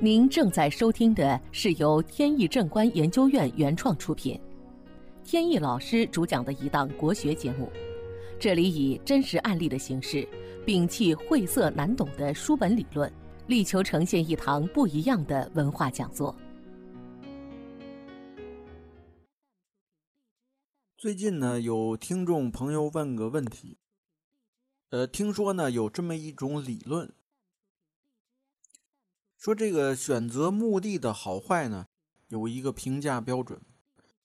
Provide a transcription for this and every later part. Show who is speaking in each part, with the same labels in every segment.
Speaker 1: 您正在收听的是由天意正观研究院原创出品，天意老师主讲的一档国学节目。这里以真实案例的形式，摒弃晦涩难懂的书本理论，力求呈现一堂不一样的文化讲座。
Speaker 2: 最近呢，有听众朋友问个问题，呃，听说呢有这么一种理论。说这个选择墓地的好坏呢，有一个评价标准，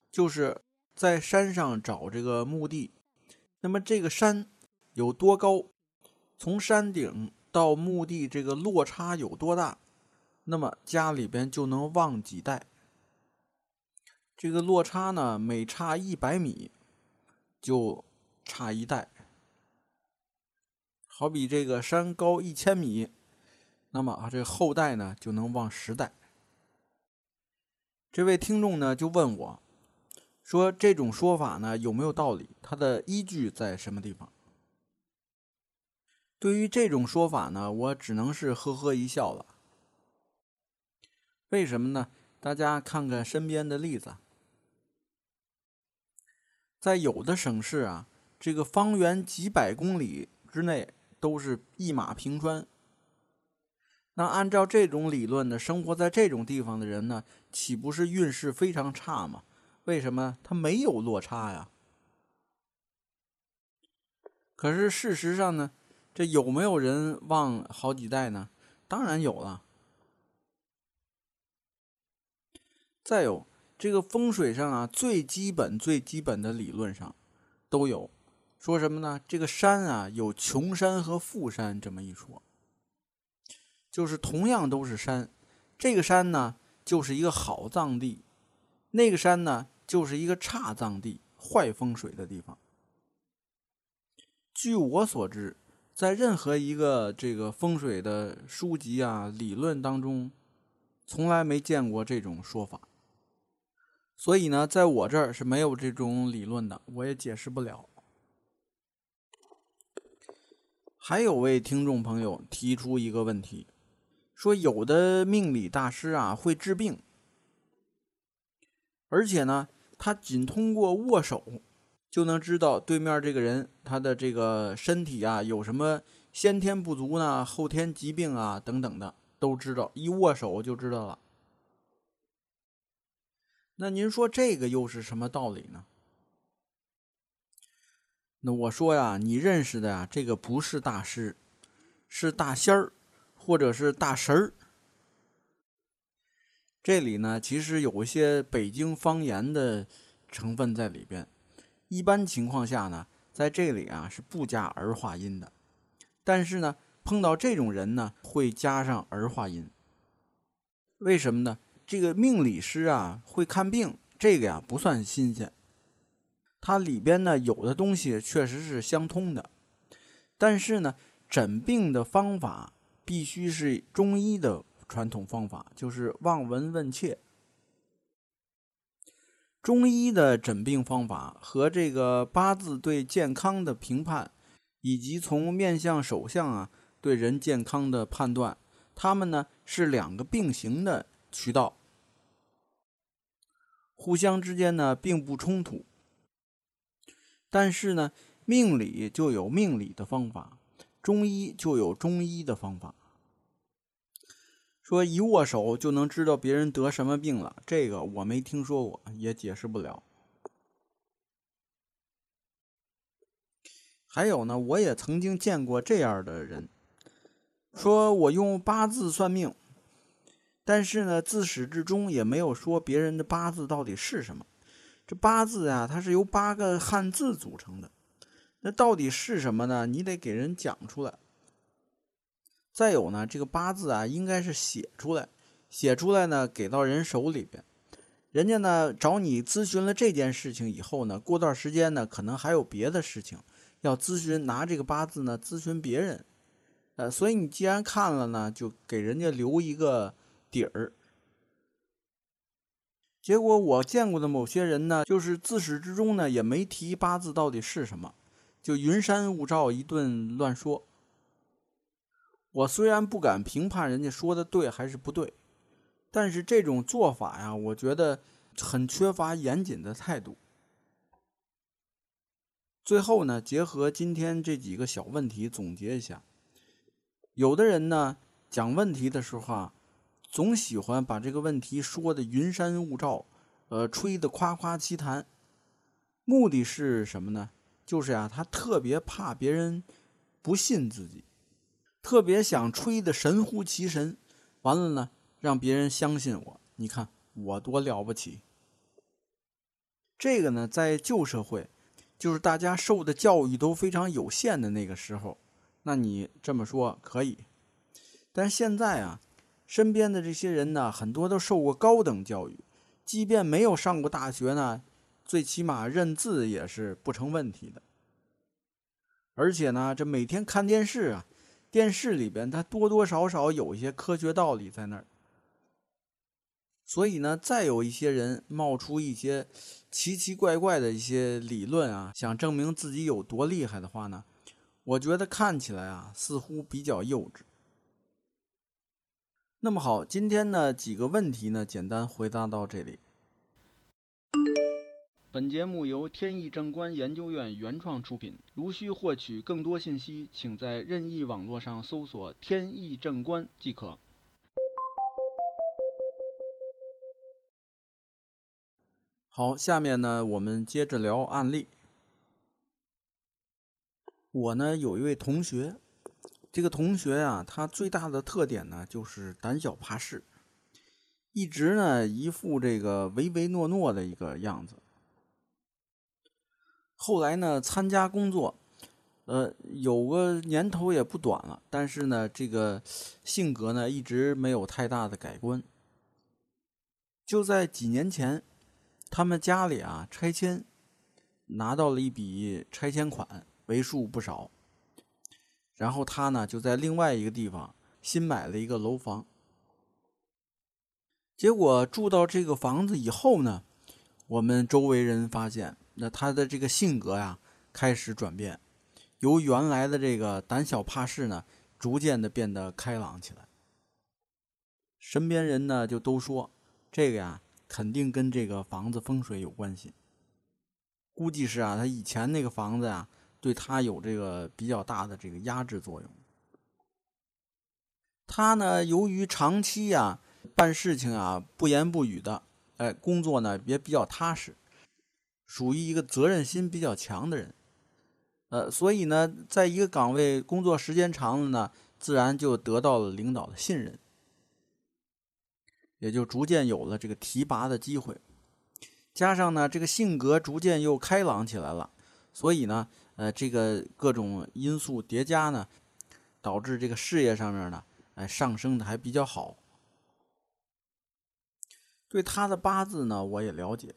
Speaker 2: 就是在山上找这个墓地，那么这个山有多高，从山顶到墓地这个落差有多大，那么家里边就能旺几代。这个落差呢，每差一百米就差一代，好比这个山高一千米。那么啊，这后代呢就能旺十代。这位听众呢就问我，说这种说法呢有没有道理？它的依据在什么地方？对于这种说法呢，我只能是呵呵一笑了。为什么呢？大家看看身边的例子，在有的省市啊，这个方圆几百公里之内都是一马平川。那按照这种理论呢，生活在这种地方的人呢，岂不是运势非常差吗？为什么他没有落差呀？可是事实上呢，这有没有人旺好几代呢？当然有了。再有这个风水上啊，最基本最基本的理论上都有说什么呢？这个山啊，有穷山和富山这么一说。就是同样都是山，这个山呢就是一个好藏地，那个山呢就是一个差藏地、坏风水的地方。据我所知，在任何一个这个风水的书籍啊、理论当中，从来没见过这种说法。所以呢，在我这儿是没有这种理论的，我也解释不了。还有位听众朋友提出一个问题。说有的命理大师啊会治病，而且呢，他仅通过握手就能知道对面这个人他的这个身体啊有什么先天不足呢、后天疾病啊等等的都知道，一握手就知道了。那您说这个又是什么道理呢？那我说呀，你认识的呀，这个不是大师，是大仙儿。或者是大神儿，这里呢其实有一些北京方言的成分在里边。一般情况下呢，在这里啊是不加儿化音的，但是呢碰到这种人呢会加上儿化音。为什么呢？这个命理师啊会看病，这个呀不算新鲜。它里边呢有的东西确实是相通的，但是呢诊病的方法。必须是中医的传统方法，就是望闻问切。中医的诊病方法和这个八字对健康的评判，以及从面相、手相啊对人健康的判断，他们呢是两个并行的渠道，互相之间呢并不冲突。但是呢，命理就有命理的方法，中医就有中医的方法。说一握手就能知道别人得什么病了，这个我没听说过，也解释不了。还有呢，我也曾经见过这样的人，说我用八字算命，但是呢，自始至终也没有说别人的八字到底是什么。这八字啊，它是由八个汉字组成的，那到底是什么呢？你得给人讲出来。再有呢，这个八字啊，应该是写出来，写出来呢，给到人手里边，人家呢找你咨询了这件事情以后呢，过段时间呢，可能还有别的事情要咨询，拿这个八字呢咨询别人，呃，所以你既然看了呢，就给人家留一个底儿。结果我见过的某些人呢，就是自始至终呢也没提八字到底是什么，就云山雾罩一顿乱说。我虽然不敢评判人家说的对还是不对，但是这种做法呀，我觉得很缺乏严谨的态度。最后呢，结合今天这几个小问题总结一下，有的人呢讲问题的时候啊，总喜欢把这个问题说的云山雾罩，呃，吹的夸夸其谈，目的是什么呢？就是呀，他特别怕别人不信自己，特别想吹的神乎其神，完了呢，让别人相信我。你看我多了不起。这个呢，在旧社会。就是大家受的教育都非常有限的那个时候，那你这么说可以。但是现在啊，身边的这些人呢，很多都受过高等教育，即便没有上过大学呢，最起码认字也是不成问题的。而且呢，这每天看电视啊，电视里边它多多少少有一些科学道理在那儿。所以呢，再有一些人冒出一些奇奇怪怪的一些理论啊，想证明自己有多厉害的话呢，我觉得看起来啊，似乎比较幼稚。那么好，今天呢几个问题呢，简单回答到这里。本节目由天意正观研究院原创出品。如需获取更多信息，请在任意网络上搜索“天意正观”即可。好，下面呢，我们接着聊案例。我呢有一位同学，这个同学啊，他最大的特点呢就是胆小怕事，一直呢一副这个唯唯诺诺的一个样子。后来呢参加工作，呃，有个年头也不短了，但是呢这个性格呢一直没有太大的改观。就在几年前。他们家里啊拆迁，拿到了一笔拆迁款，为数不少。然后他呢就在另外一个地方新买了一个楼房。结果住到这个房子以后呢，我们周围人发现，那他的这个性格呀开始转变，由原来的这个胆小怕事呢，逐渐的变得开朗起来。身边人呢就都说这个呀。肯定跟这个房子风水有关系，估计是啊，他以前那个房子呀，对他有这个比较大的这个压制作用。他呢，由于长期呀办事情啊不言不语的，哎，工作呢也比较踏实，属于一个责任心比较强的人，呃，所以呢，在一个岗位工作时间长了呢，自然就得到了领导的信任。也就逐渐有了这个提拔的机会，加上呢，这个性格逐渐又开朗起来了，所以呢，呃，这个各种因素叠加呢，导致这个事业上面呢，哎，上升的还比较好。对他的八字呢，我也了解，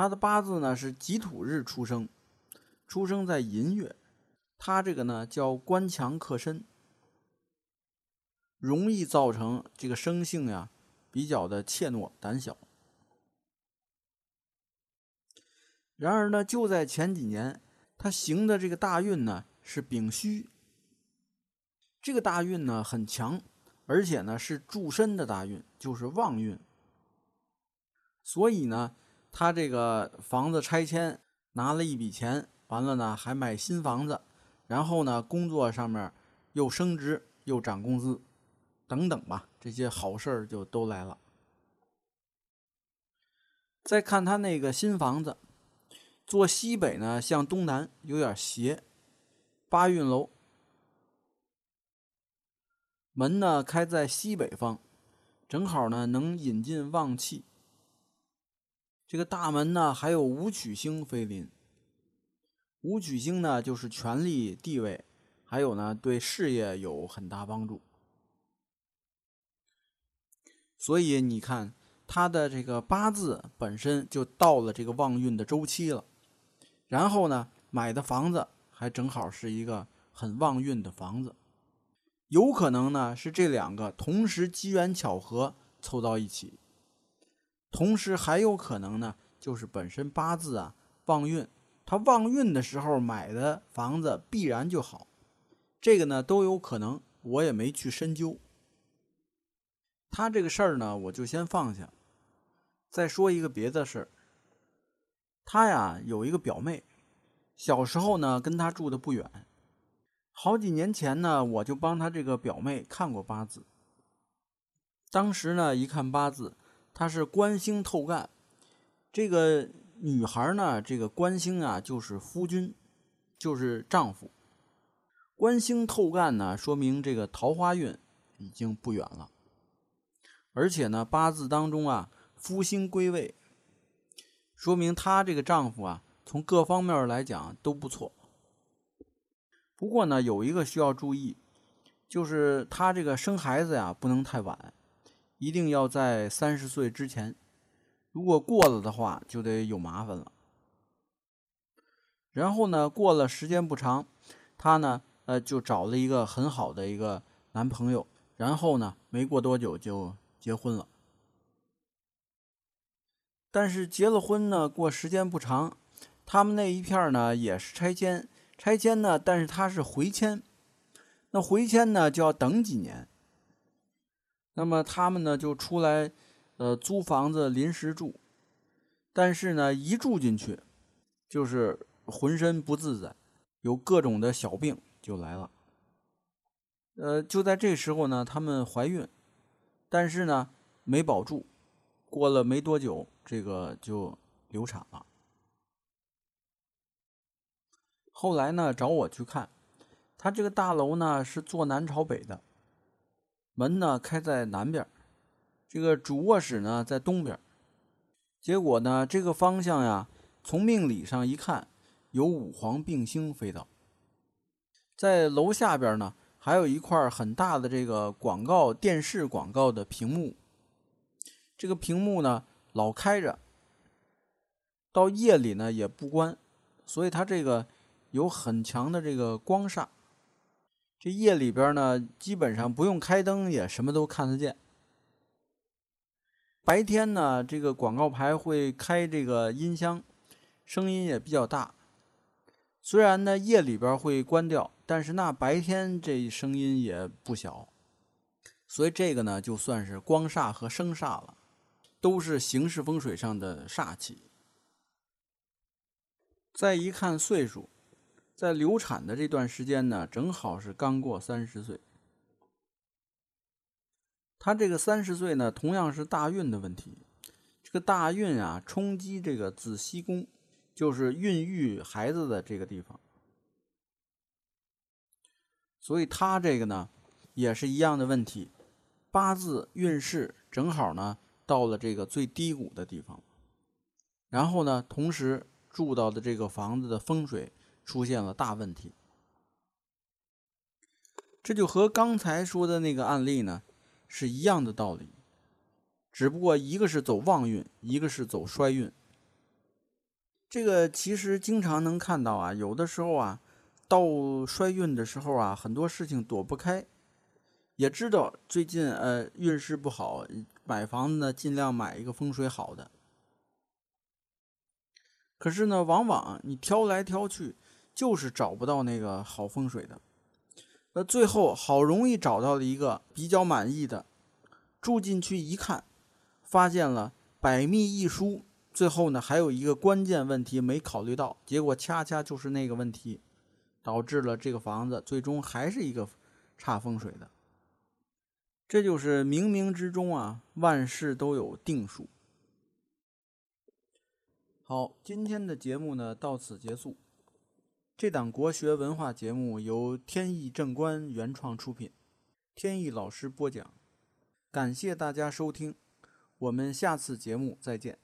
Speaker 2: 他的八字呢是己土日出生，出生在寅月，他这个呢叫官强克身，容易造成这个生性呀。比较的怯懦胆小，然而呢，就在前几年，他行的这个大运呢是丙戌，这个大运呢很强，而且呢是助身的大运，就是旺运。所以呢，他这个房子拆迁拿了一笔钱，完了呢还买新房子，然后呢工作上面又升职又涨工资。等等吧，这些好事儿就都来了。再看他那个新房子，坐西北呢，向东南有点斜，八运楼，门呢开在西北方，正好呢能引进旺气。这个大门呢还有武曲星飞临，武曲星呢就是权力地位，还有呢对事业有很大帮助。所以你看，他的这个八字本身就到了这个旺运的周期了，然后呢，买的房子还正好是一个很旺运的房子，有可能呢是这两个同时机缘巧合凑到一起，同时还有可能呢就是本身八字啊旺运，他旺运的时候买的房子必然就好，这个呢都有可能，我也没去深究。他这个事儿呢，我就先放下，再说一个别的事儿。他呀有一个表妹，小时候呢跟他住的不远。好几年前呢，我就帮他这个表妹看过八字。当时呢一看八字，他是官星透干。这个女孩呢，这个官星啊就是夫君，就是丈夫。官星透干呢，说明这个桃花运已经不远了。而且呢，八字当中啊，夫星归位，说明她这个丈夫啊，从各方面来讲都不错。不过呢，有一个需要注意，就是她这个生孩子呀，不能太晚，一定要在三十岁之前。如果过了的话，就得有麻烦了。然后呢，过了时间不长，她呢，呃，就找了一个很好的一个男朋友，然后呢，没过多久就。结婚了，但是结了婚呢，过时间不长，他们那一片呢也是拆迁，拆迁呢，但是他是回迁，那回迁呢就要等几年。那么他们呢就出来，呃，租房子临时住，但是呢一住进去，就是浑身不自在，有各种的小病就来了。呃，就在这时候呢，他们怀孕。但是呢，没保住，过了没多久，这个就流产了。后来呢，找我去看，他这个大楼呢是坐南朝北的，门呢开在南边，这个主卧室呢在东边。结果呢，这个方向呀，从命理上一看，有五黄并星飞到，在楼下边呢。还有一块很大的这个广告电视广告的屏幕，这个屏幕呢老开着，到夜里呢也不关，所以它这个有很强的这个光煞。这夜里边呢基本上不用开灯也什么都看得见。白天呢这个广告牌会开这个音箱，声音也比较大。虽然呢夜里边会关掉。但是那白天这声音也不小，所以这个呢就算是光煞和生煞了，都是形式风水上的煞气。再一看岁数，在流产的这段时间呢，正好是刚过三十岁。他这个三十岁呢，同样是大运的问题。这个大运啊，冲击这个子息宫，就是孕育孩子的这个地方。所以他这个呢，也是一样的问题，八字运势正好呢到了这个最低谷的地方，然后呢，同时住到的这个房子的风水出现了大问题，这就和刚才说的那个案例呢是一样的道理，只不过一个是走旺运，一个是走衰运。这个其实经常能看到啊，有的时候啊。到衰运的时候啊，很多事情躲不开，也知道最近呃运势不好，买房子呢尽量买一个风水好的。可是呢，往往你挑来挑去，就是找不到那个好风水的。那最后好容易找到了一个比较满意的，住进去一看，发现了百密一疏，最后呢还有一个关键问题没考虑到，结果恰恰就是那个问题。导致了这个房子最终还是一个差风水的，这就是冥冥之中啊，万事都有定数。好，今天的节目呢到此结束。这档国学文化节目由天意正观原创出品，天意老师播讲，感谢大家收听，我们下次节目再见。